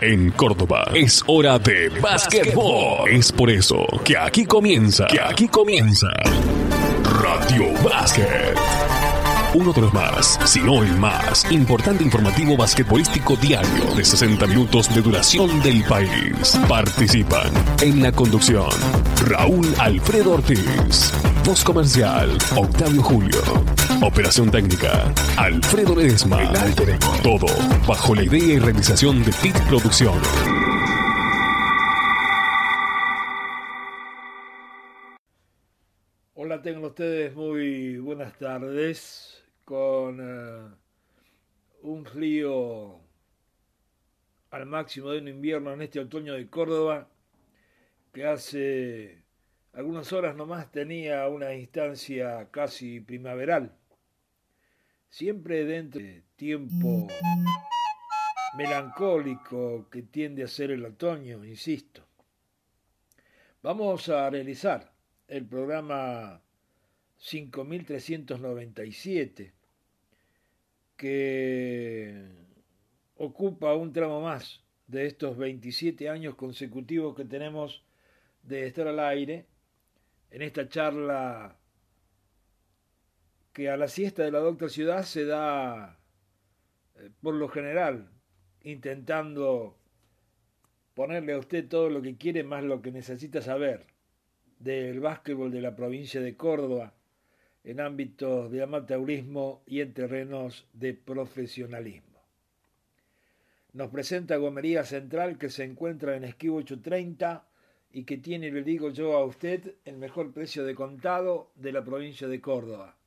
En Córdoba es hora de básquetbol. Es por eso que aquí comienza, que aquí comienza Radio Básquet. Uno de los más, si no el más, importante informativo basquetbolístico diario de 60 minutos de duración del país. Participan en la conducción Raúl Alfredo Ortiz, voz comercial Octavio Julio, operación técnica Alfredo Ledesma. Todo bajo la idea y realización de PIT Producciones. Hola, tengan ustedes muy buenas tardes con eh, un frío al máximo de un invierno en este otoño de Córdoba que hace algunas horas nomás tenía una instancia casi primaveral. Siempre dentro de tiempo melancólico que tiende a ser el otoño, insisto. Vamos a realizar el programa 5397, que ocupa un tramo más de estos 27 años consecutivos que tenemos de estar al aire en esta charla que a la siesta de la doctora Ciudad se da eh, por lo general intentando ponerle a usted todo lo que quiere más lo que necesita saber del básquetbol de la provincia de Córdoba en ámbitos de amateurismo y en terrenos de profesionalismo. Nos presenta Gomería Central que se encuentra en Esquivo 830 y que tiene, le digo yo a usted, el mejor precio de contado de la provincia de Córdoba.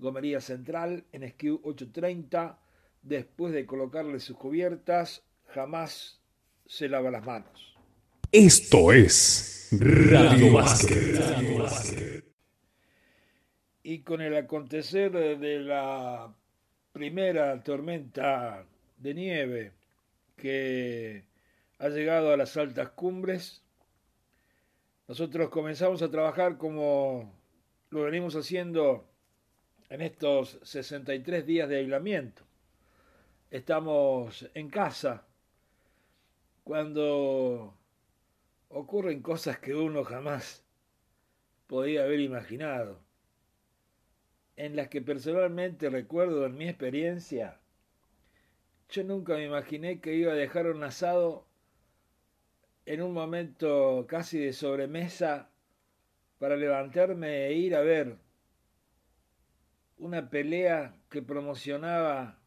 Gomería Central en Esquivo 830, después de colocarle sus cubiertas, jamás se lava las manos. Esto es Radio Básquet. Y con el acontecer de la primera tormenta de nieve que ha llegado a las altas cumbres, nosotros comenzamos a trabajar como lo venimos haciendo en estos 63 días de aislamiento. Estamos en casa cuando ocurren cosas que uno jamás podía haber imaginado, en las que personalmente recuerdo en mi experiencia, yo nunca me imaginé que iba a dejar un asado en un momento casi de sobremesa para levantarme e ir a ver una pelea que promocionaba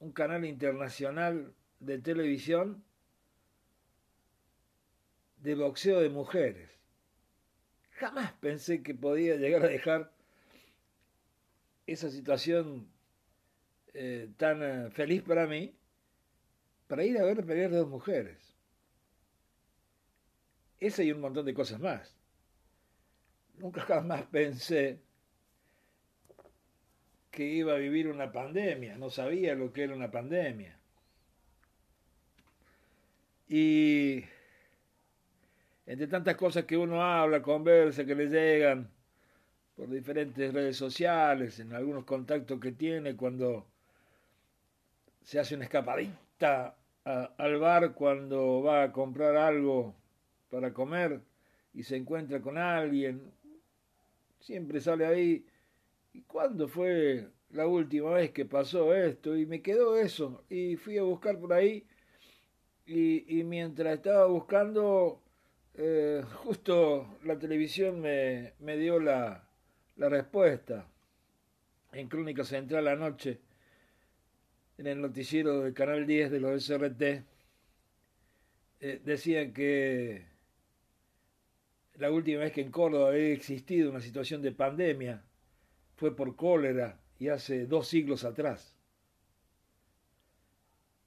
un canal internacional de televisión de boxeo de mujeres. Jamás pensé que podía llegar a dejar esa situación eh, tan eh, feliz para mí para ir a ver pelear de dos mujeres. Esa y un montón de cosas más. Nunca jamás pensé que iba a vivir una pandemia, no sabía lo que era una pandemia. Y entre tantas cosas que uno habla, conversa, que le llegan por diferentes redes sociales, en algunos contactos que tiene cuando se hace una escapadita al bar cuando va a comprar algo para comer y se encuentra con alguien, siempre sale ahí, ¿y cuándo fue la última vez que pasó esto? Y me quedó eso, y fui a buscar por ahí, y, mientras estaba buscando, eh, justo la televisión me, dio la, la, respuesta en Crónica Central anoche, en el noticiero del Canal 10 de los SRT, eh, decían que la última vez que en Córdoba había existido una situación de pandemia fue por cólera y hace dos siglos atrás.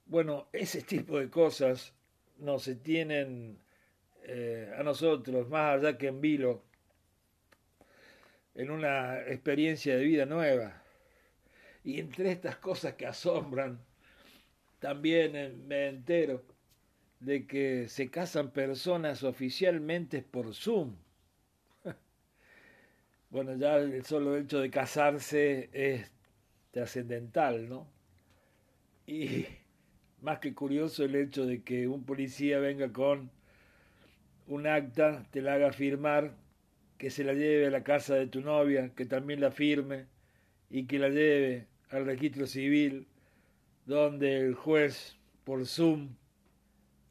Bueno, ese tipo de cosas no se tienen eh, a nosotros, más allá que en vilo, en una experiencia de vida nueva. Y entre estas cosas que asombran, también eh, me entero de que se casan personas oficialmente por Zoom. Bueno, ya el solo hecho de casarse es trascendental, ¿no? Y más que curioso el hecho de que un policía venga con un acta, te la haga firmar, que se la lleve a la casa de tu novia, que también la firme y que la lleve al registro civil, donde el juez por Zoom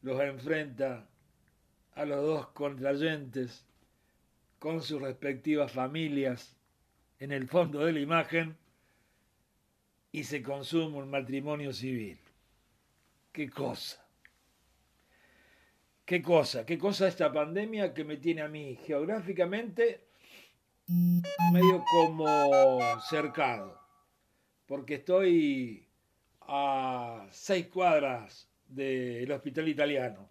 los enfrenta a los dos contrayentes con sus respectivas familias en el fondo de la imagen y se consume un matrimonio civil. ¿Qué cosa? ¿Qué cosa? ¿Qué cosa esta pandemia que me tiene a mí geográficamente medio como cercado? Porque estoy a seis cuadras del hospital italiano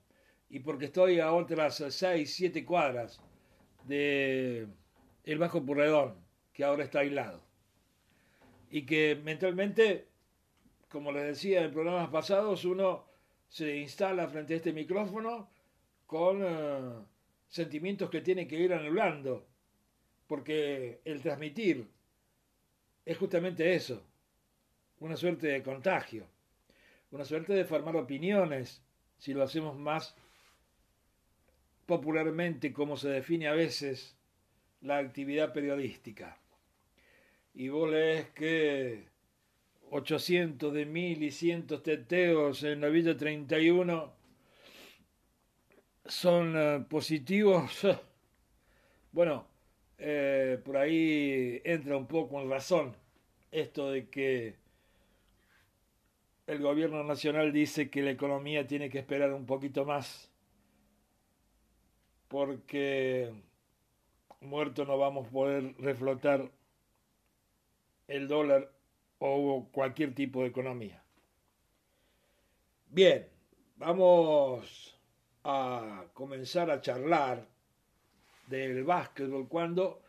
y porque estoy a otras seis, siete cuadras de el Bajo Purredón, que ahora está aislado. Y que mentalmente, como les decía en programas pasados, uno se instala frente a este micrófono con eh, sentimientos que tiene que ir anulando, porque el transmitir es justamente eso, una suerte de contagio, una suerte de formar opiniones, si lo hacemos más popularmente como se define a veces la actividad periodística. Y vos lees que 800 de mil y cientos teteos en la Villa 31 son eh, positivos. bueno, eh, por ahí entra un poco en razón esto de que el gobierno nacional dice que la economía tiene que esperar un poquito más porque muerto no vamos a poder reflotar el dólar o cualquier tipo de economía. Bien, vamos a comenzar a charlar del básquetbol cuando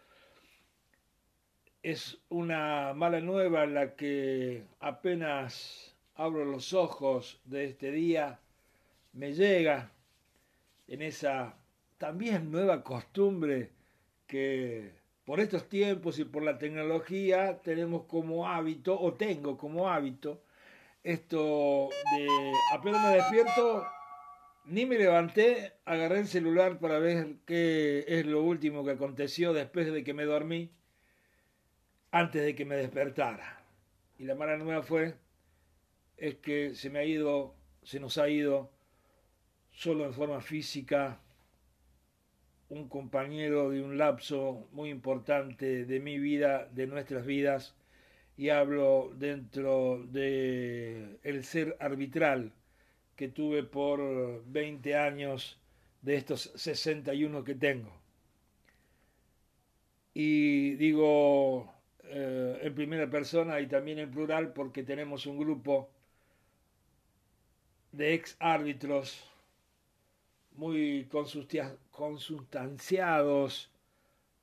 es una mala nueva la que apenas abro los ojos de este día me llega en esa también nueva costumbre que por estos tiempos y por la tecnología tenemos como hábito, o tengo como hábito, esto de apenas me despierto, ni me levanté, agarré el celular para ver qué es lo último que aconteció después de que me dormí, antes de que me despertara. Y la mala nueva fue, es que se me ha ido, se nos ha ido, solo en forma física, un compañero de un lapso muy importante de mi vida, de nuestras vidas, y hablo dentro de ser arbitral que tuve por 20 años de estos 61 que tengo. Y digo eh, en primera persona y también en plural porque tenemos un grupo de ex árbitros muy consustanciados,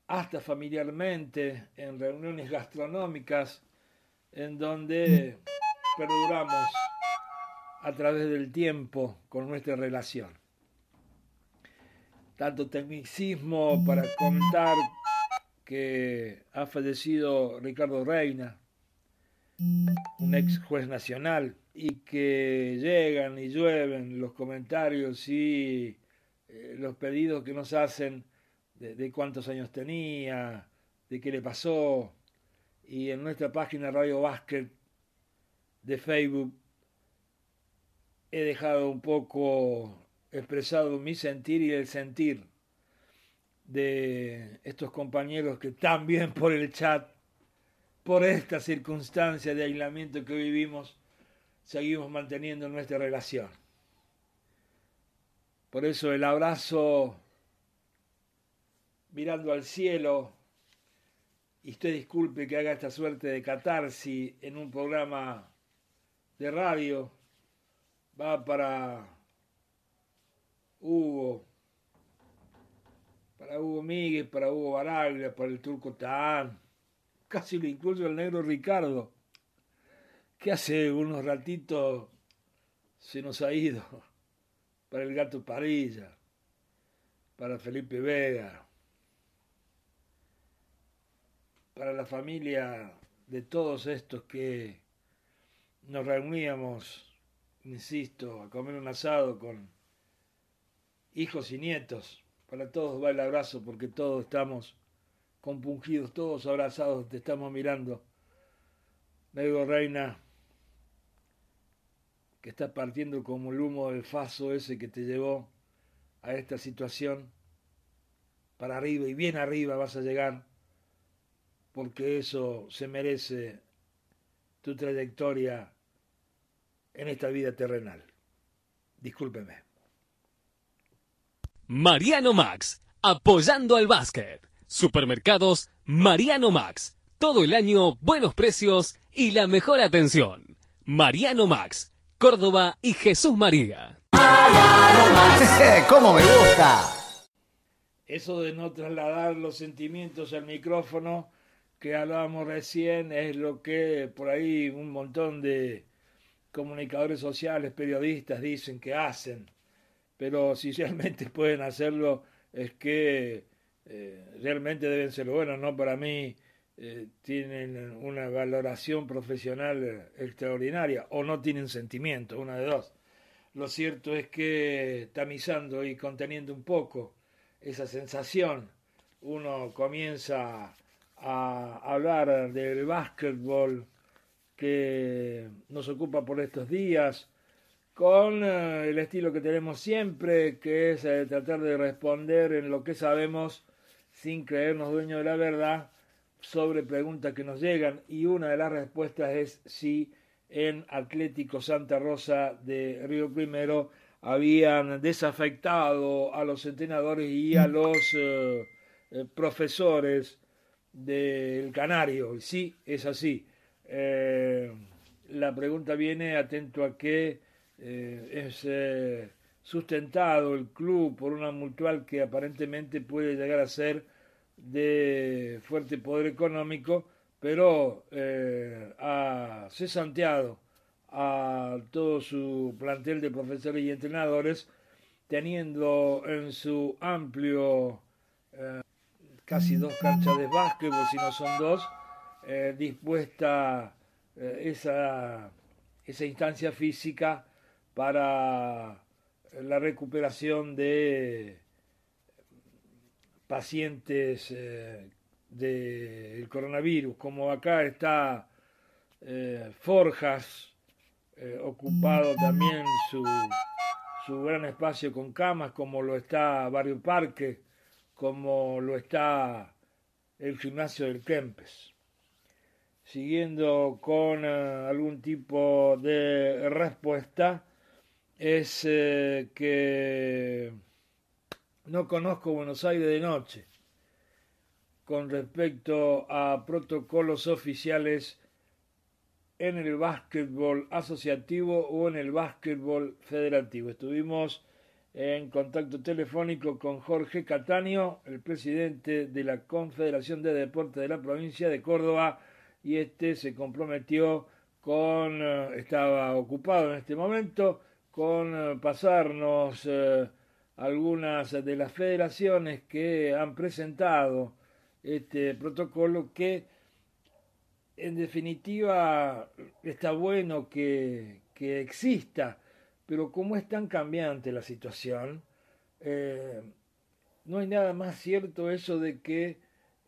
hasta familiarmente, en reuniones gastronómicas, en donde perduramos a través del tiempo con nuestra relación. Tanto tecnicismo para contar que ha fallecido Ricardo Reina, un ex juez nacional, y que llegan y llueven los comentarios y eh, los pedidos que nos hacen de, cuántos años tenía, de qué le pasó. Y en nuestra página Radio Basket de Facebook he dejado un poco expresado mi sentir y el sentir de estos compañeros que también por el chat, por esta circunstancia de aislamiento que vivimos, seguimos manteniendo nuestra relación. Por eso el abrazo mirando al cielo, y usted disculpe que haga esta suerte de catarsis en un programa de radio, va para Hugo, para Hugo Miguel, para Hugo Baraglia, para el turco Taán, casi lo incluyo el negro Ricardo, que hace unos ratitos se nos ha ido para el gato Parilla, para Felipe Vega, para la familia de todos estos que nos reuníamos insisto, a comer un asado con hijos y nietos. Para todos va el abrazo porque todos estamos compungidos, todos abrazados, te estamos mirando. digo, Reina, que estás partiendo como el humo del faso ese que te llevó a esta situación. Para arriba y bien arriba vas a llegar, porque eso se merece tu trayectoria en esta vida terrenal. Discúlpeme. Mariano Max, apoyando al básquet. Supermercados Mariano Max. Todo el año, buenos precios y la mejor atención. Mariano Max, Córdoba y Jesús María. ¿Cómo me gusta? Eso de no trasladar los sentimientos al micrófono que hablábamos recién es lo que por ahí un montón de comunicadores sociales, periodistas dicen que hacen, pero si realmente pueden hacerlo es que eh, realmente deben ser buenos, ¿no? Para mí eh, tienen una valoración profesional extraordinaria o no tienen sentimiento, una de dos. Lo cierto es que tamizando y conteniendo un poco esa sensación, uno comienza a hablar del básquetbol que nos ocupa por estos días, con eh, el estilo que tenemos siempre, que es eh, tratar de responder en lo que sabemos sin creernos dueños de la verdad sobre preguntas que nos llegan y una de las respuestas es si en Atlético Santa Rosa de Río Primero habían desafectado a los entrenadores y a los eh, profesores del Canario. Y sí, es así. Eh, la pregunta viene atento a que eh, es eh, sustentado el club por una mutual que aparentemente puede llegar a ser de fuerte poder económico, pero ha cesanteado a todo su plantel de profesores y entrenadores, teniendo en su amplio casi dos canchas de básquetbol, si no son dos, eh, dispuesta eh, esa, esa instancia física para la recuperación de pacientes eh, del coronavirus, como acá está Forjas, ocupado también su, su gran espacio con camas, como lo está Barrio Parque, como lo está el gimnasio del Kempes. Siguiendo con eh, algún tipo de respuesta, es eh, que no conozco Buenos Aires de noche con respecto a protocolos oficiales en el básquetbol asociativo o en el básquetbol federativo. Estuvimos en contacto telefónico con Jorge Cataño, el presidente de la Confederación de Deportes de la provincia de Córdoba, y este se comprometió con, eh, estaba ocupado en este momento, con eh, pasarnos eh, algunas de las federaciones que han presentado este protocolo que en definitiva está bueno que, que exista, pero como es tan cambiante la situación, no hay nada más cierto eso de que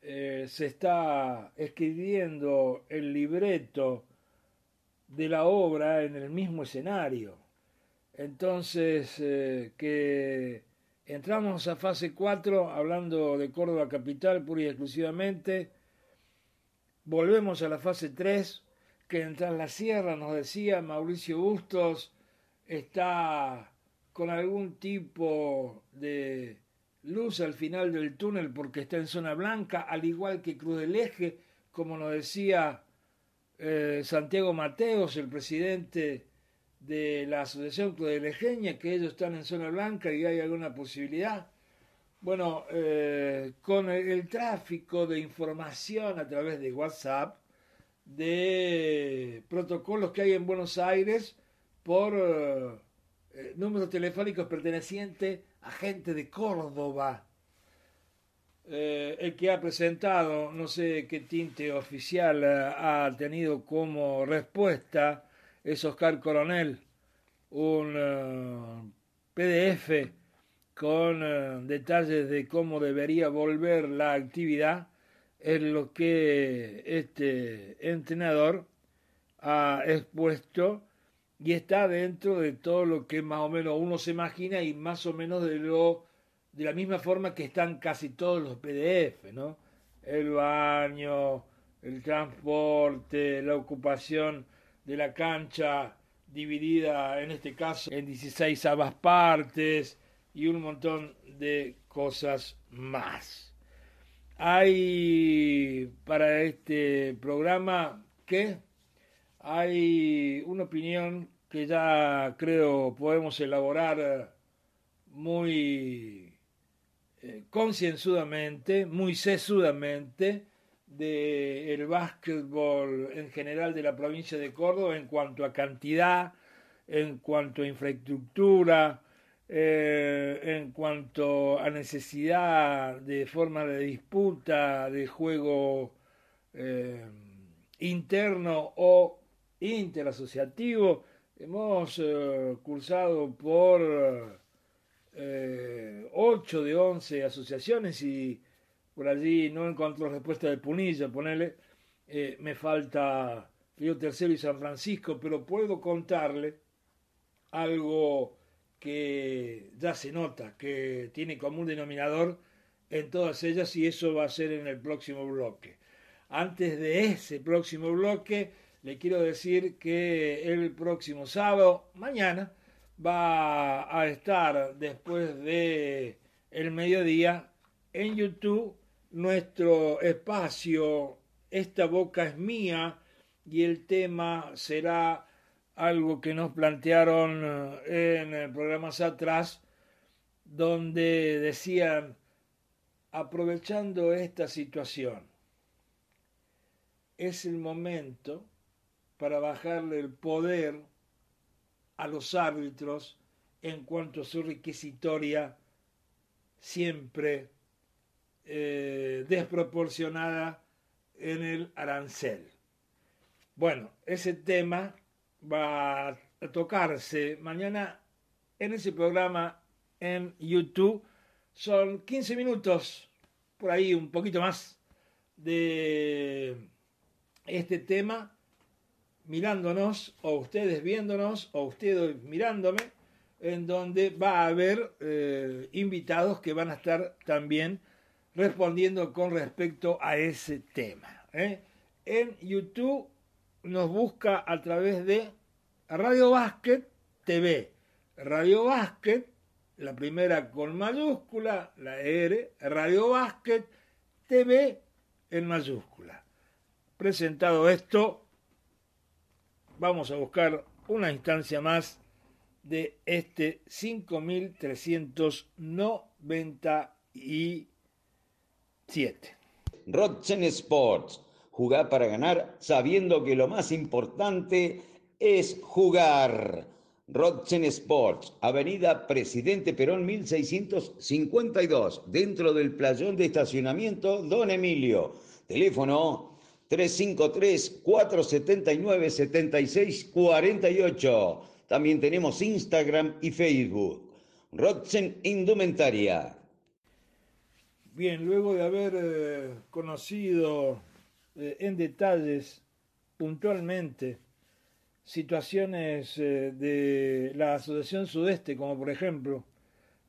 eh, se está escribiendo el libreto de la obra en el mismo escenario. Entonces, eh, que entramos a fase 4, hablando de Córdoba Capital pura y exclusivamente, volvemos a la fase 3, que en la Sierra nos decía Mauricio Bustos, está con algún tipo de luz al final del túnel porque está en zona blanca, al igual que Cruz del Eje, como nos decía eh, Santiago Mateos, el presidente de la Asociación Cruz del Ejeña, que ellos están en zona blanca y hay alguna posibilidad. Bueno, eh, con el, tráfico de información a través de WhatsApp, de protocolos que hay en Buenos Aires por eh, números telefónicos pertenecientes agente de Córdoba, eh, el que ha presentado, no sé qué tinte oficial eh, ha tenido como respuesta, es Oscar Coronel, un eh, PDF con eh, detalles de cómo debería volver la actividad es lo que este entrenador ha expuesto y está dentro de todo lo que más o menos uno se imagina y más o menos de lo de la misma forma que están casi todos los PDF, ¿no? El baño, el transporte, la ocupación de la cancha dividida en este caso en 16 abas partes y un montón de cosas más. Hay para este programa que hay una opinión que ya creo podemos elaborar muy eh, concienzudamente, muy sesudamente, del el básquetbol en general de la provincia de Córdoba en cuanto a cantidad, en cuanto a infraestructura, eh, en cuanto a necesidad de forma de disputa, de juego eh, interno o interasociativo. Hemos eh, cursado por 8 de 11 asociaciones y por allí no encontró respuesta de Punilla, ponele, me falta Río Tercero y San Francisco, pero puedo contarle algo que ya se nota, que tiene común denominador en todas ellas y eso va a ser en el próximo bloque. Antes de ese próximo bloque, le quiero decir que el próximo sábado, mañana, va a estar después de el mediodía en YouTube nuestro espacio Esta boca es mía y el tema será algo que nos plantearon eh, en programas atrás, donde decían, aprovechando esta situación, es el momento para bajarle el poder a los árbitros en cuanto a su requisitoria siempre eh, desproporcionada en el arancel. Bueno, ese tema va a tocarse mañana en ese programa en YouTube. Son 15 minutos, por ahí un poquito más, de este tema, mirándonos, o ustedes viéndonos, o ustedes mirándome, en donde va a haber eh, invitados que van a estar también respondiendo con respecto a ese tema. ¿eh? En YouTube nos busca a través de Radio Basket TV. Radio Basket, la primera con mayúscula, la R, Radio Basket TV en mayúscula. Presentado esto, vamos a buscar una instancia más de este 5397. Rodsen Sports Jugar para ganar sabiendo que lo más importante es jugar. Rodsen Sports, Avenida Presidente Perón 1652, dentro del playón de estacionamiento Don Emilio. Teléfono 353-479-7648. También tenemos Instagram y Facebook. Rodsen Indumentaria. Bien, luego de haber eh, conocido eh, en detalles, puntualmente, situaciones eh, de la Asociación Sudeste, como por ejemplo,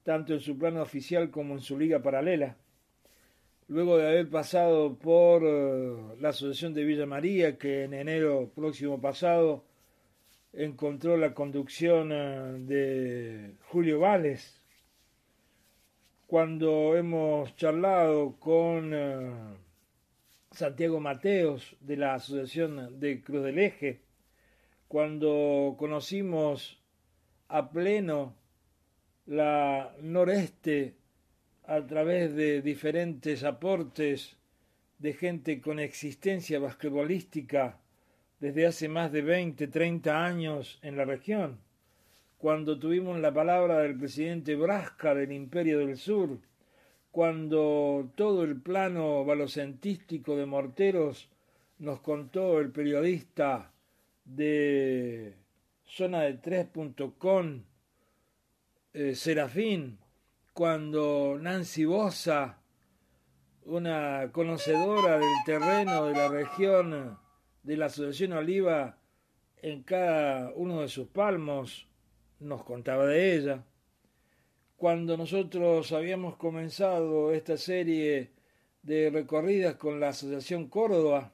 tanto en su plano oficial como en su liga paralela. Luego de haber pasado por la Asociación de Villa María, que en enero próximo pasado encontró la conducción de Julio Vales, cuando hemos charlado con Santiago Mateos de la Asociación de Cruz del Eje, cuando conocimos a pleno la noreste a través de diferentes aportes de gente con existencia basquetbolística desde hace más de 20, 30 años en la región, cuando tuvimos la palabra del presidente Brasca del Imperio del Sur, cuando todo el plano balocentístico de Morteros nos contó el periodista de zona de 3.com, eh, Serafín, cuando Nancy Bosa, una conocedora del terreno de la región de la Asociación Oliva, en cada uno de sus palmos, nos contaba de ella. Cuando nosotros habíamos comenzado esta serie de recorridas con la Asociación Córdoba,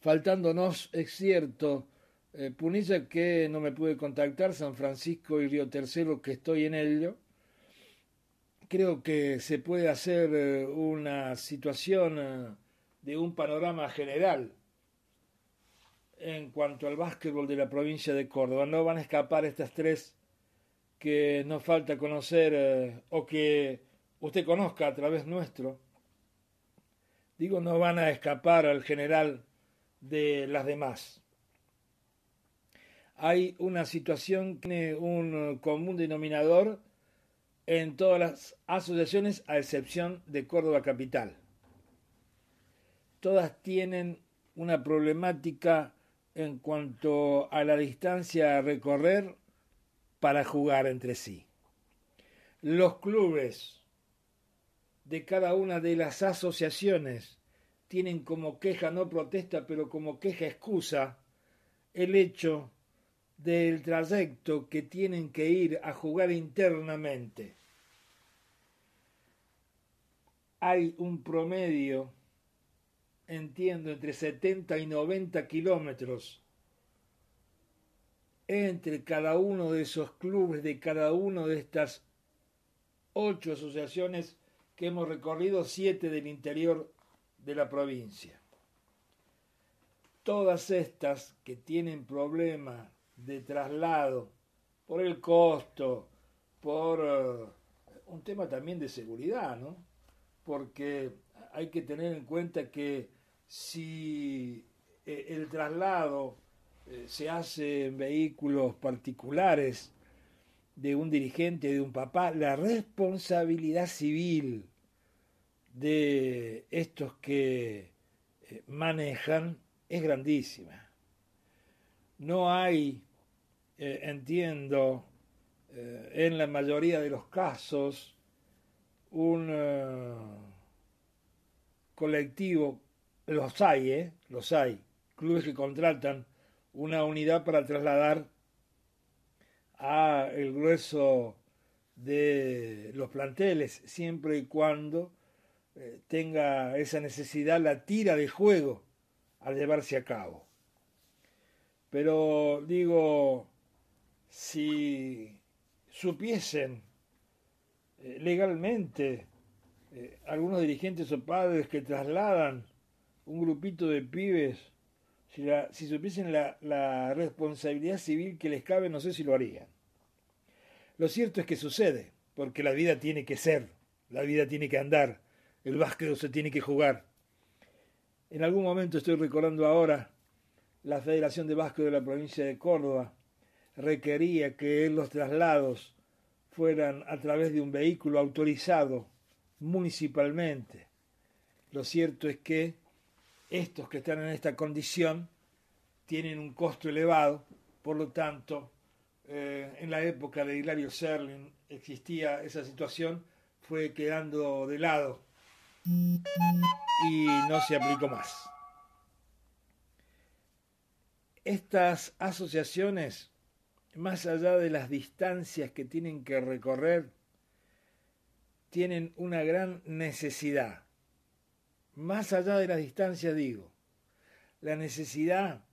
faltándonos, es cierto, eh, Punilla que no me pude contactar, San Francisco y Río Tercero que estoy en ello, creo que se puede hacer eh, una situación eh, de un panorama general en cuanto al básquetbol de la provincia de Córdoba. No van a escapar estas tres que nos falta conocer eh, o que usted conozca a través nuestro. Digo, no van a escapar al general de las demás. Hay una situación que tiene un común denominador en todas las asociaciones a excepción de Córdoba Capital. Todas tienen una problemática en cuanto a la distancia a recorrer para jugar entre sí. Los clubes de cada una de las asociaciones tienen como queja, no protesta, pero como queja excusa, el hecho del trayecto que tienen que ir a jugar internamente. Hay un promedio entiendo, entre 70 y 90 kilómetros entre cada uno de esos clubes, de cada una de estas ocho asociaciones que hemos recorrido, siete del interior de la provincia. Todas estas que tienen problemas de traslado por el costo, por uh, un tema también de seguridad, ¿no? Porque hay que tener en cuenta que si eh, el traslado eh, se hace en vehículos particulares de un dirigente, de un papá, la responsabilidad civil de estos que eh, manejan es grandísima. No hay, entiendo, en la mayoría de los casos, un los hay, ¿eh? Los hay. Clubes que contratan una unidad para trasladar a el grueso de los planteles, siempre y cuando eh, tenga esa necesidad la tira de juego al llevarse a cabo. Pero digo, si supiesen eh, legalmente eh, algunos dirigentes o padres que trasladan un grupito de pibes, si, supiesen la, la responsabilidad civil que les cabe, no sé si lo harían. Lo cierto es que sucede, porque la vida tiene que ser, la vida tiene que andar, el básquet se tiene que jugar. En algún momento estoy recordando ahora, la Federación de Básquet de la provincia de Córdoba requería que los traslados fueran a través de un vehículo autorizado municipalmente. Lo cierto es que estos que están en esta condición tienen un costo elevado, por lo tanto, eh, en la época de Hilario Serling existía esa situación, fue quedando de lado y no se aplicó más. Estas asociaciones, más allá de las distancias que tienen que recorrer, tienen una gran necesidad más allá de la distancia digo, la necesidad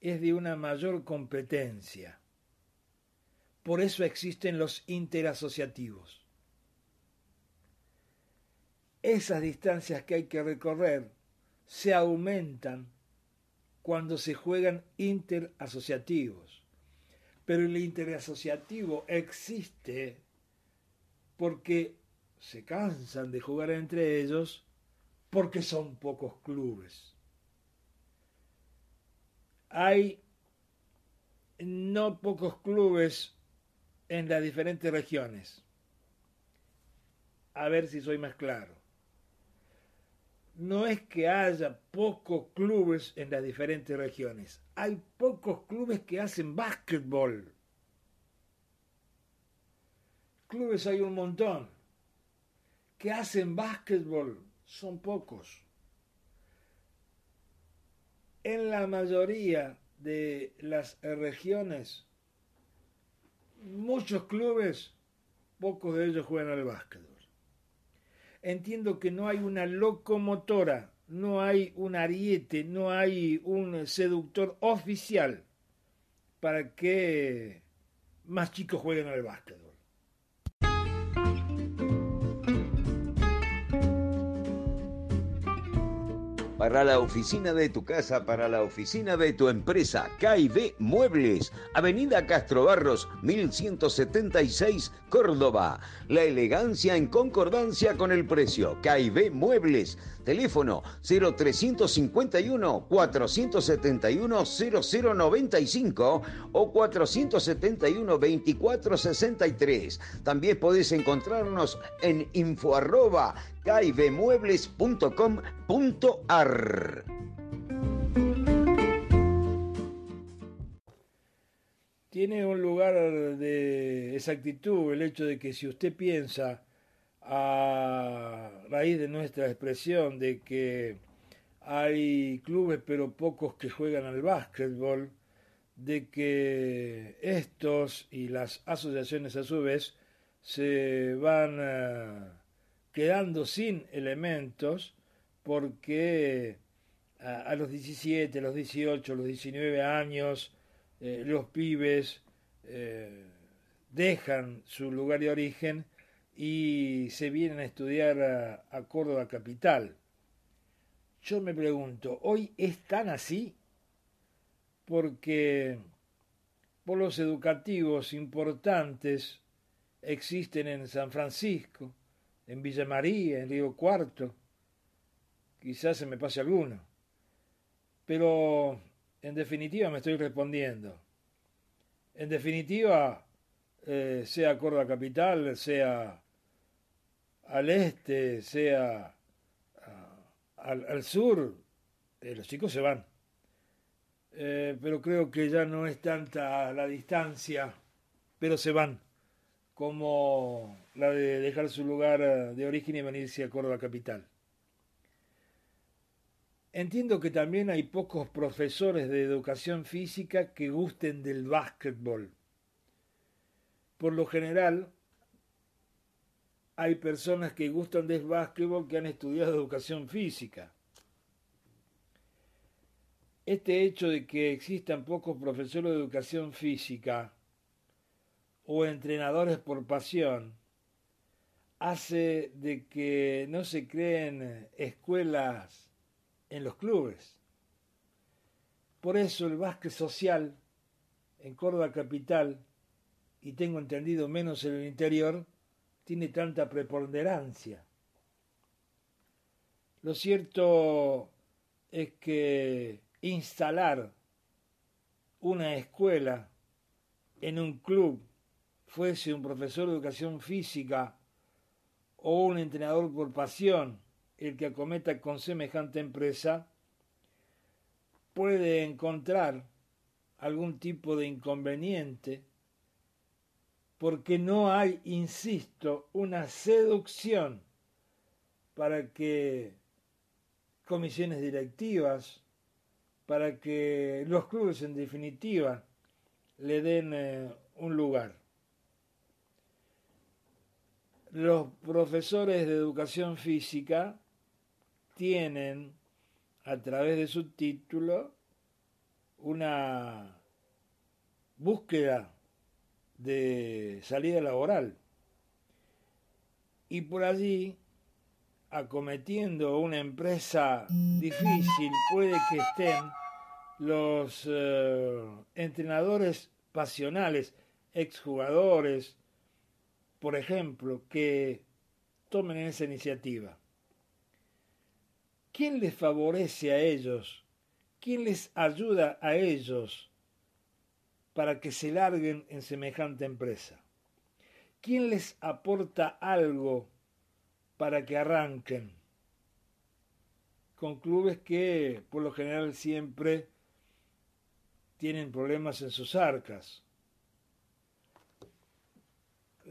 es de una mayor competencia. Por eso existen los interasociativos. Esas distancias que hay que recorrer se aumentan cuando se juegan interasociativos. Pero el interasociativo existe porque se cansan de jugar entre ellos porque son pocos clubes. Hay no pocos clubes en las diferentes regiones. A ver si soy más claro. no es que haya pocos clubes en las diferentes regiones, hay pocos clubes que hacen básquetbol. Clubes hay un montón. Que hacen básquetbol son pocos. En la mayoría de las regiones, muchos clubes, pocos de ellos juegan al básquetbol entiendo que no hay una locomotora, no hay un ariete, no hay un seductor oficial para que más chicos jueguen al básquetbol. Para la oficina de tu casa, para la oficina de tu empresa, KIB Muebles, Avenida Castro Barros, 1176, Córdoba. La elegancia en concordancia con el precio. KIB Muebles, teléfono 0351 471 0095 o 471 2463. También podés encontrarnos en info arroba kibmuebles.com.ar. Tiene un lugar de exactitud el hecho de que si usted piensa a raíz de nuestra expresión de que hay clubes pero pocos que juegan al básquetbol, de que estos y las asociaciones a su vez se van a quedando sin elementos porque a, los 17, los 18, los 19 años, eh, los pibes eh, dejan su lugar de origen y se vienen a estudiar a Córdoba capital. Yo me pregunto, ¿hoy es tan así? Porque polos educativos importantes existen en San Francisco, en Villa María, en Río Cuarto. Quizás se me pase alguno. Pero en definitiva me estoy respondiendo. En definitiva, eh, sea Córdoba Capital, sea al este, sea al, sur, eh, los chicos se van. Eh, pero creo que ya no es tanta la distancia, pero se van como la de dejar su lugar eh, de origen y venirse a Córdoba capital. Entiendo que también hay pocos profesores de educación física que gusten del básquetbol. Por lo general, hay personas que gustan del básquetbol que han estudiado educación física. Este hecho de que existan pocos profesores de educación física o entrenadores por pasión hace de que no se creen escuelas en los clubes. Por eso el básquet social en Córdoba capital, y tengo entendido menos en el interior, tiene tanta preponderancia. Lo cierto es que instalar una escuela en un club fuese un profesor de educación física o un entrenador por pasión el que acometa con semejante empresa, puede encontrar algún tipo de inconveniente porque no hay, insisto, una seducción para que comisiones directivas, para que los clubes en definitiva le den eh, un lugar los profesores de educación física tienen a través de su título una búsqueda de salida laboral. Y por allí acometiendo una empresa difícil puede que estén los eh, entrenadores pasionales, exjugadores, por ejemplo, que tomen esa iniciativa. ¿Quién les favorece a ellos? ¿Quién les ayuda a ellos para que se larguen en semejante empresa? ¿Quién les aporta algo para que arranquen? con clubes que por lo general siempre tienen problemas en sus arcas.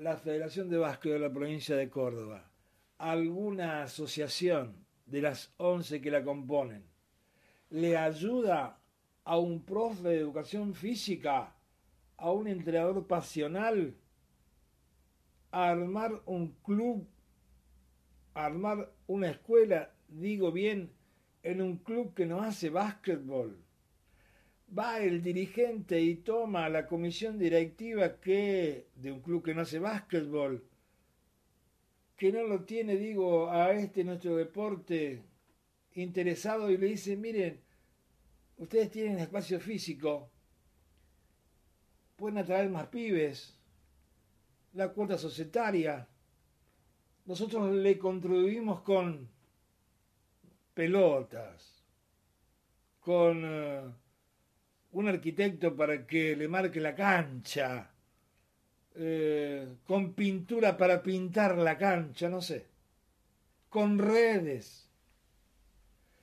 La Federación de Básquet de la provincia de Córdoba, alguna asociación de las 11 que la componen, le ayuda a un profe de educación física, a un entrenador pasional, a armar un club, a armar una escuela, digo bien, en un club que no hace básquetbol. Va el dirigente y toma la comisión directiva que de un club que no hace básquetbol, que no lo tiene, digo, a este nuestro deporte interesado y le dice, miren, ustedes tienen espacio físico, pueden atraer más pibes, la cuota societaria, nosotros le contribuimos con pelotas, con eh, un arquitecto para que le marque la cancha, eh, con pintura para pintar la cancha, no sé, con redes.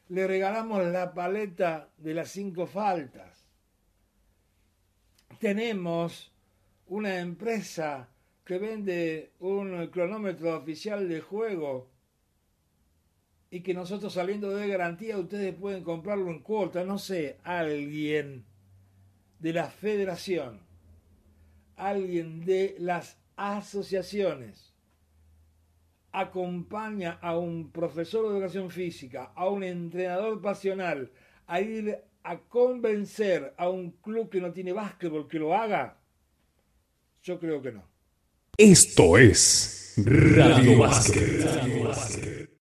Le regalamos la paleta de las cinco faltas. Tenemos una empresa que vende un cronómetro oficial de juego y que nosotros saliendo de garantía ustedes pueden comprarlo en cuota, no sé, alguien de la federación alguien de las asociaciones acompaña a un profesor de educación física, a un entrenador pasional, a ir a convencer a un club que no tiene básquetbol que lo haga, yo creo que no. Esto es Radio Básquet.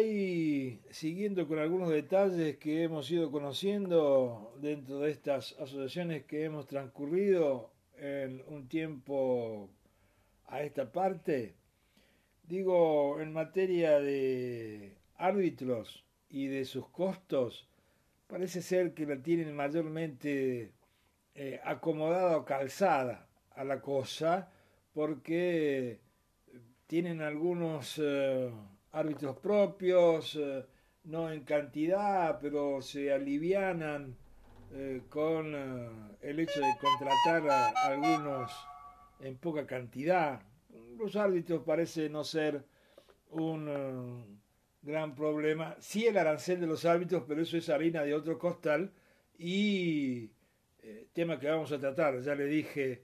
Hay, siguiendo con algunos detalles que hemos ido conociendo dentro de estas asociaciones que hemos transcurrido en un tiempo a esta parte, digo, en materia de árbitros y de sus costos, parece ser que la tienen mayormente eh, acomodada o calzada a la cosa, porque tienen algunos... Eh, árbitros propios, eh, no en cantidad, pero se alivianan eh, con eh, el hecho de contratar a, algunos en poca cantidad. Los árbitros parece no ser un gran problema. Sí el arancel de los árbitros, pero eso es harina de otro costal y tema que vamos a tratar, ya le dije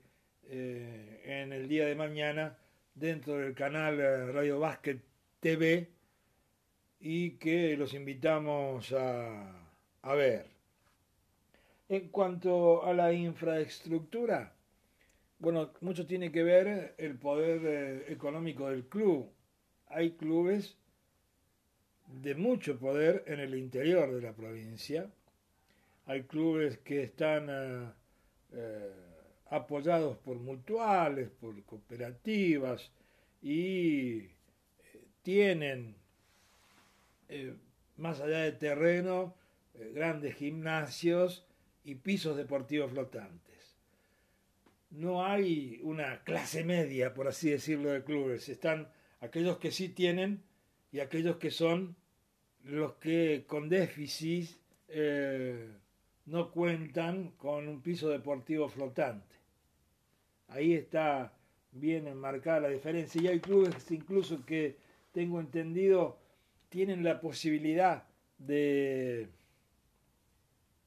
en el día de mañana dentro del canal Radio Básquet TV y que los invitamos a, a ver. En cuanto a la infraestructura, bueno, mucho tiene que ver el poder eh, económico del club. Hay clubes de mucho poder en el interior de la provincia. Hay clubes que están eh, eh, apoyados por mutuales, por cooperativas y tienen, eh, más allá de terreno, eh, grandes gimnasios y pisos deportivos flotantes. No hay una clase media, por así decirlo, de clubes. Están aquellos que sí tienen y aquellos que son los que con déficit eh, no cuentan con un piso deportivo flotante. Ahí está bien enmarcada la diferencia. Y hay clubes incluso que tengo entendido, tienen la posibilidad de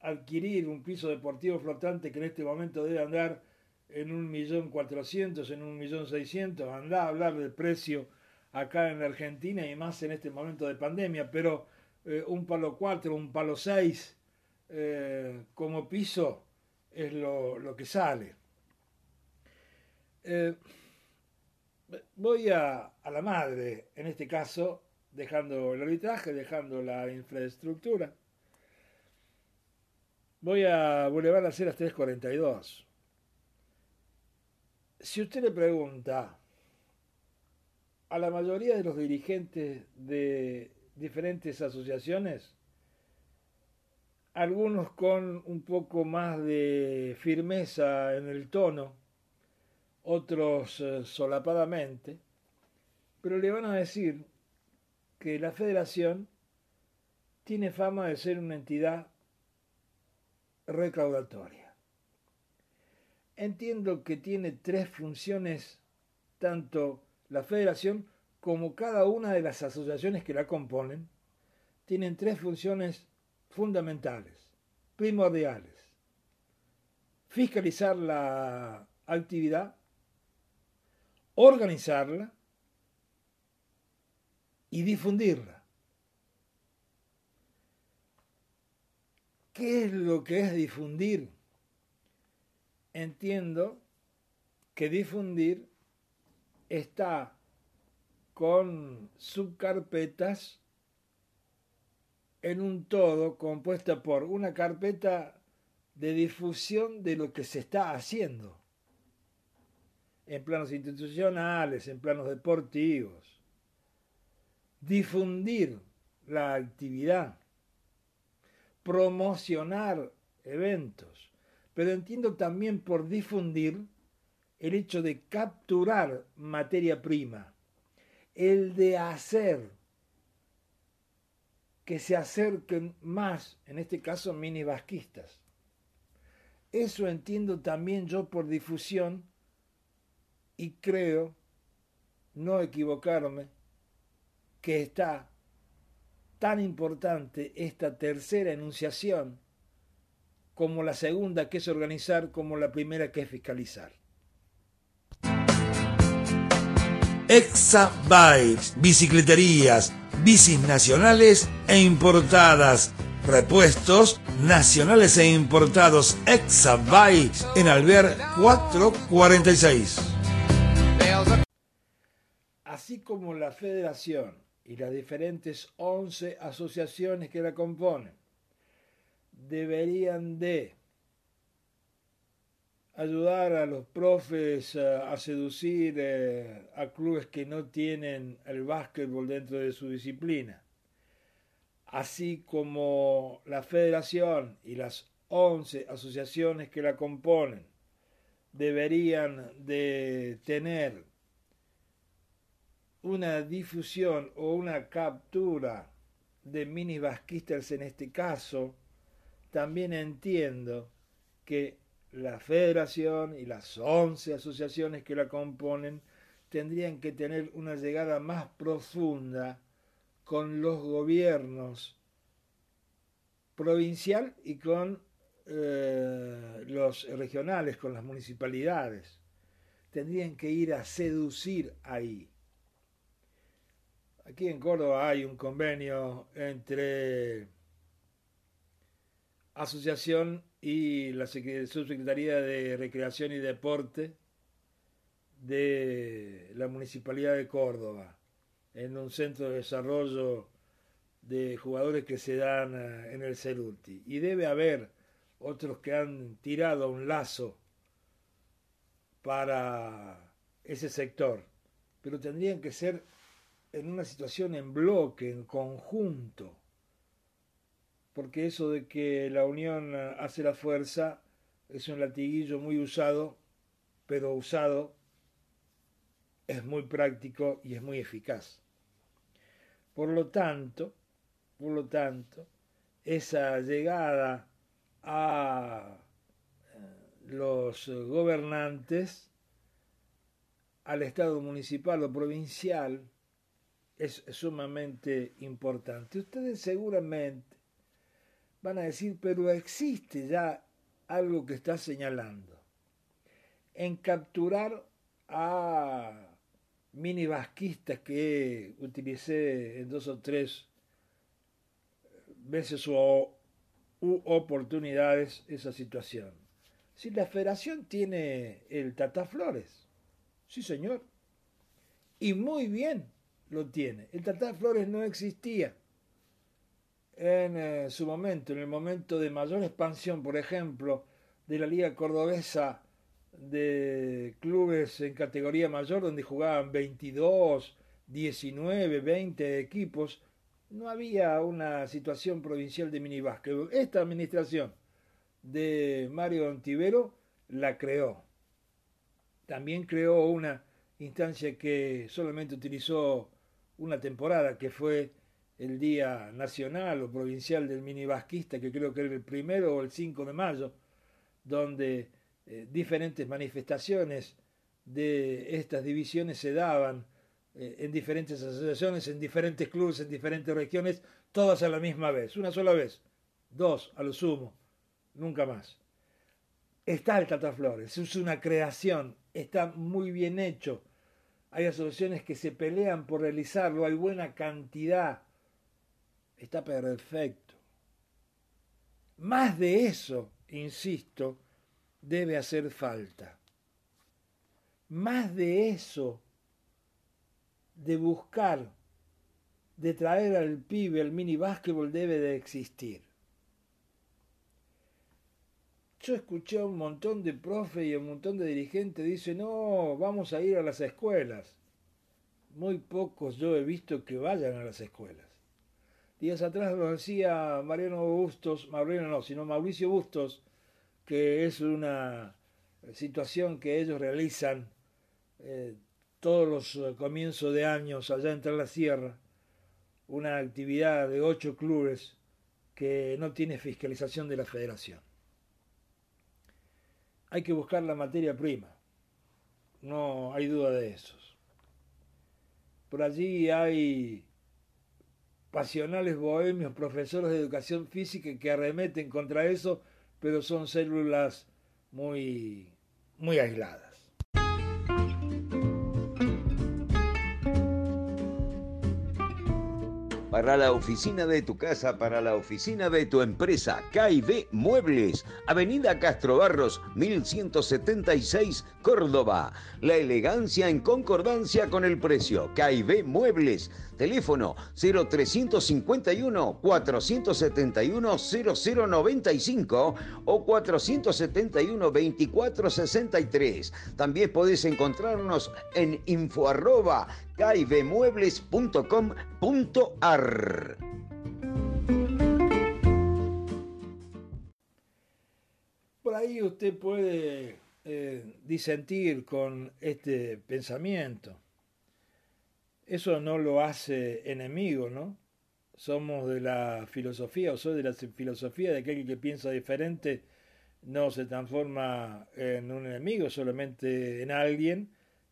adquirir un piso deportivo flotante que en este momento debe andar en un millón cuatrocientos, en un millón seiscientos, anda a hablar del precio acá en la Argentina y más en este momento de pandemia, pero eh, un palo cuatro, un palo seis eh, como piso es lo, que sale. Eh, voy a, la madre, en este caso, dejando el arbitraje, dejando la infraestructura. Voy a Boulevard Las Heras 342. Si usted le pregunta a la mayoría de los dirigentes de diferentes asociaciones, algunos con un poco más de firmeza en el tono, otros eh, solapadamente, pero le van a decir que la federación tiene fama de ser una entidad recaudatoria. Entiendo que tiene tres funciones, tanto la federación como cada una de las asociaciones que la componen, tienen tres funciones fundamentales, primordiales. Fiscalizar la actividad, organizarla y difundirla. ¿Qué es lo que es difundir? Entiendo que difundir está con subcarpetas en un todo compuesta por una carpeta de difusión de lo que se está haciendo en planos institucionales, en planos deportivos. Difundir la actividad, promocionar eventos, pero entiendo también por difundir el hecho de capturar materia prima, el de hacer que se acerquen más, en este caso mini vasquistas. Eso entiendo también yo por difusión y creo, no equivocarme, que está tan importante esta tercera enunciación como la segunda que es organizar, como la primera que es fiscalizar. Exabytes, bicicleterías, bicis nacionales e importadas, repuestos nacionales e importados Exabytes en Alvear 446. Así como la federación y las diferentes 11 asociaciones que la componen deberían de ayudar a los profes a, seducir eh, a clubes que no tienen el básquetbol dentro de su disciplina, así como la federación y las 11 asociaciones que la componen deberían de tener una difusión o una captura de mini basquistas en este caso, también entiendo que la federación y las 11 asociaciones que la componen tendrían que tener una llegada más profunda con los gobiernos provincial y con eh, los regionales, con las municipalidades. Tendrían que ir a seducir ahí. Aquí en Córdoba hay un convenio entre asociación y la subsecretaría de Recreación y Deporte de la Municipalidad de Córdoba, en un centro de desarrollo de jugadores que se dan eh, en el Ceruti. Y debe haber otros que han tirado un lazo para ese sector, pero tendrían que ser en una situación en bloque, en conjunto porque eso de que la unión eh, hace la fuerza es un latiguillo muy usado, pero usado es muy práctico y es muy eficaz. Por lo tanto, por lo tanto, esa llegada a eh, los gobernantes, al Estado municipal o provincial, es sumamente importante. Ustedes seguramente van a decir, pero existe ya algo que está señalando. En capturar a mini vasquistas que utilicé en dos o tres veces o oportunidades esa situación. Si la federación tiene el Tata Flores, sí señor, y muy bien lo tiene. El Tata Flores no existía en eh, su momento, en el momento de mayor expansión, por ejemplo, de la Liga Cordobesa de clubes en categoría mayor, donde jugaban 22, 19, 20 equipos, no había una situación provincial de minibásquetbol. Esta administración de Mario Antivero la creó. También creó una instancia que solamente utilizó una temporada, que fue el Día Nacional o Provincial del Mini Basquista, que creo que era el primero o el 5 de mayo, donde eh, diferentes manifestaciones de estas divisiones se daban eh, en diferentes asociaciones, en diferentes clubes, en diferentes regiones, todas a la misma vez, una sola vez, dos a lo sumo, nunca más. Está el Tata Flores, es una creación, está muy bien hecho. Hay asociaciones que se pelean por realizarlo, hay buena cantidad. Está perfecto. Más de eso, insisto, debe hacer falta. Más de eso, de buscar, de traer al pibe al mini básquetbol debe de existir. Yo escuché a un montón de profes y a un montón de dirigentes dice no, vamos a ir a las escuelas. Muy pocos yo he visto que vayan a las escuelas. Días atrás lo decía Mariano Bustos, Mariano no, sino Mauricio Bustos, que es una situación que ellos realizan eh, todos los eh, comienzos de años allá en la Sierra, una actividad de ocho clubes que no tiene fiscalización de la federación. Hay que buscar la materia prima, no hay duda de eso. Por allí hay pasionales bohemios, profesores de educación física que arremeten contra eso pero son células muy, muy aisladas. Para la oficina de tu casa, para la oficina de tu empresa, KIB Muebles, Avenida Castro Barros, 1176, Córdoba. La elegancia en concordancia con el precio. KIB Muebles, teléfono 0351 471 0095 o 471 2463. También podés encontrarnos en info kibmuebles.com.ar. Por ahí usted puede eh, disentir con este pensamiento. Eso no lo hace enemigo, ¿no? Somos de la filosofía, o soy de la filosofía de aquel que piensa diferente no se transforma en un enemigo, solamente en alguien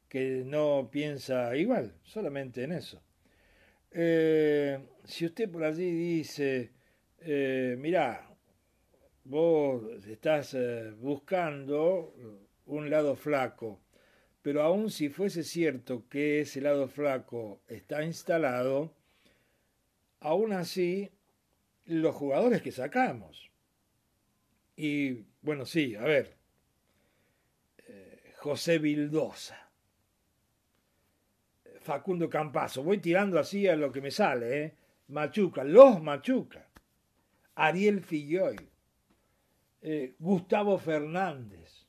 que no piensa igual, solamente en eso. Eh, si usted por allí dice, eh, mirá, vos estás eh, buscando un lado flaco, pero aun si fuese cierto que ese lado flaco está instalado, aún así los jugadores que sacamos. Y bueno, sí, a ver, José Vildosa Facundo Campazo. Voy tirando así a lo que me sale, ¿eh? Machuca, los Machuca. Ariel Filloy. Eh, Gustavo Fernández.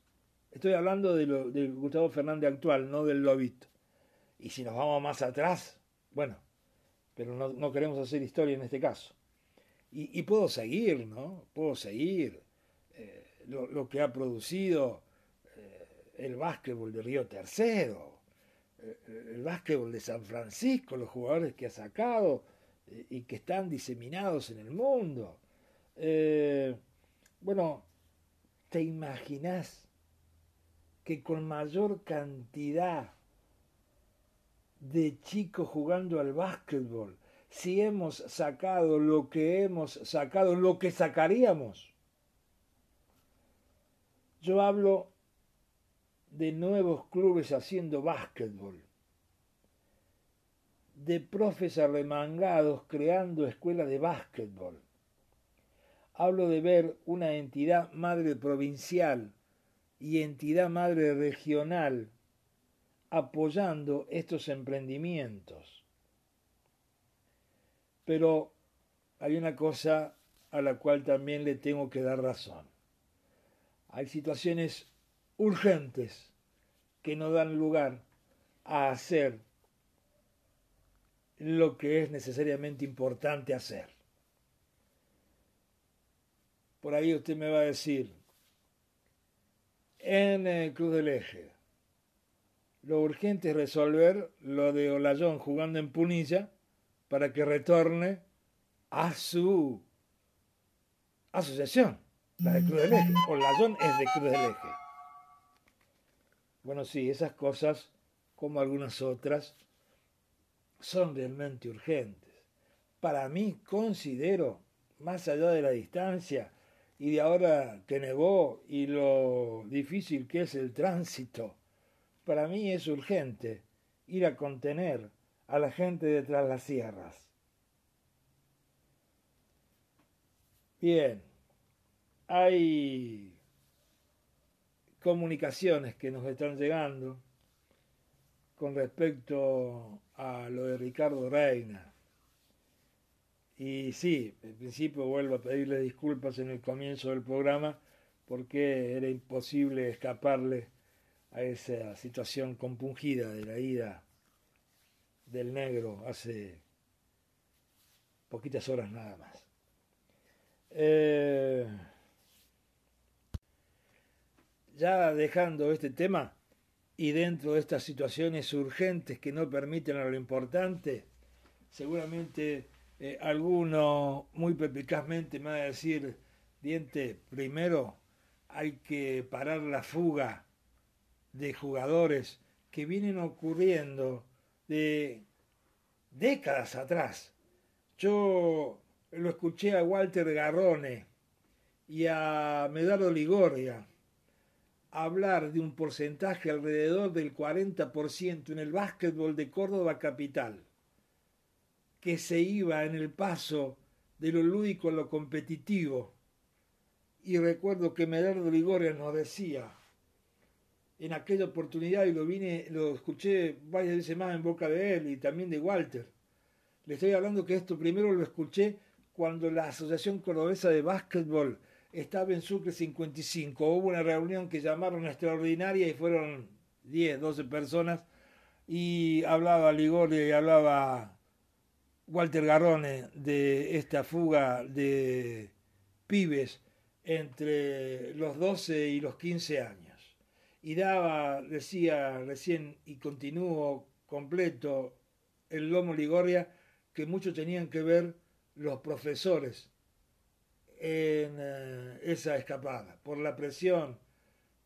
Estoy hablando de, Gustavo Fernández actual, no del Lobito. Y si nos vamos más atrás, bueno, pero no, queremos hacer historia en este caso. Y, puedo seguir, ¿no? Puedo seguir eh, lo, que ha producido el básquetbol de Río Tercero, el básquetbol de San Francisco, los jugadores que ha sacado eh, y que están diseminados en el mundo. Eh, bueno, ¿te imaginas que con mayor cantidad de chicos jugando al básquetbol, si hemos sacado lo que hemos sacado, lo que sacaríamos? Yo hablo de nuevos clubes haciendo básquetbol, de profes arremangados creando escuelas de básquetbol. Hablo de ver una entidad madre provincial y entidad madre regional apoyando estos emprendimientos. Pero hay una cosa a la cual también le tengo que dar razón. Hay situaciones urgentes que no dan lugar a hacer lo que es necesariamente importante hacer. Por ahí usted me va a decir, en el Cruz del Eje, lo urgente es resolver lo de Olayón jugando en Punilla para que retorne a su asociación, la de Cruz del Eje, o la John es de Cruz del Eje. Bueno, sí, esas cosas, como algunas otras, son realmente urgentes. Para mí, considero, más allá de la distancia y de ahora que nevó y lo difícil que es el tránsito, para mí es urgente ir a contener a la gente detrás de las sierras. Bien, hay comunicaciones que nos están llegando con respecto a lo de Ricardo Reina. Y sí, en principio vuelvo a pedirle disculpas en el comienzo del programa porque era imposible escaparle a esa situación compungida de la ida del negro hace poquitas horas nada más. Eh, ya dejando este tema y dentro de estas situaciones urgentes que no permiten a lo importante, seguramente eh, alguno muy perpicazmente me va a decir, diente, primero hay que parar la fuga de jugadores que vienen ocurriendo de décadas atrás. Yo lo escuché a Walter Garrone y a Medardo Ligoria hablar de un porcentaje alrededor del 40% en el básquetbol de Córdoba capital, que se iba en el paso de lo lúdico a lo competitivo. Y recuerdo que Medardo Ligoria nos decía, en aquella oportunidad, y lo vine, lo escuché varias veces más en boca de él y también de Walter. Le estoy hablando que esto primero lo escuché cuando la Asociación Cordobesa de Básquetbol estaba en Sucre 55. Hubo una reunión que llamaron extraordinaria y fueron 10, 12 personas y hablaba Ligoria y hablaba Walter Garrone de esta fuga de pibes entre los 12 y los 15 años y daba, decía recién, y continúo completo, el lomo Ligoria, que mucho tenían que ver los profesores en eh, esa escapada, por la presión,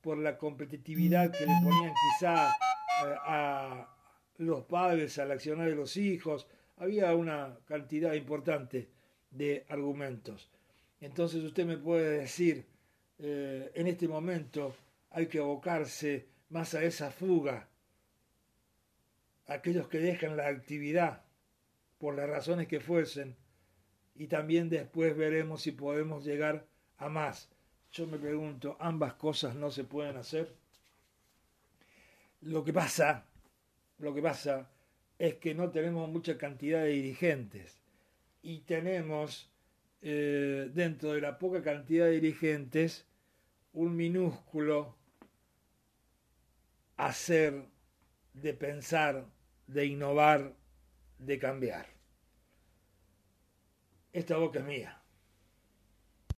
por la competitividad que le ponían quizá eh, a los padres al accionar de los hijos, había una cantidad importante de argumentos. Entonces usted me puede decir, eh, en este momento, hay que abocarse más a esa fuga. Aquellos que dejan la actividad por las razones que fuesen y también después veremos si podemos llegar a más. Yo me pregunto, ambas cosas no se pueden hacer. Lo que pasa, lo que pasa es que no tenemos mucha cantidad de dirigentes y tenemos eh, dentro de la poca cantidad de dirigentes un minúsculo hacer, de pensar, de innovar, de cambiar. Esta boca es mía.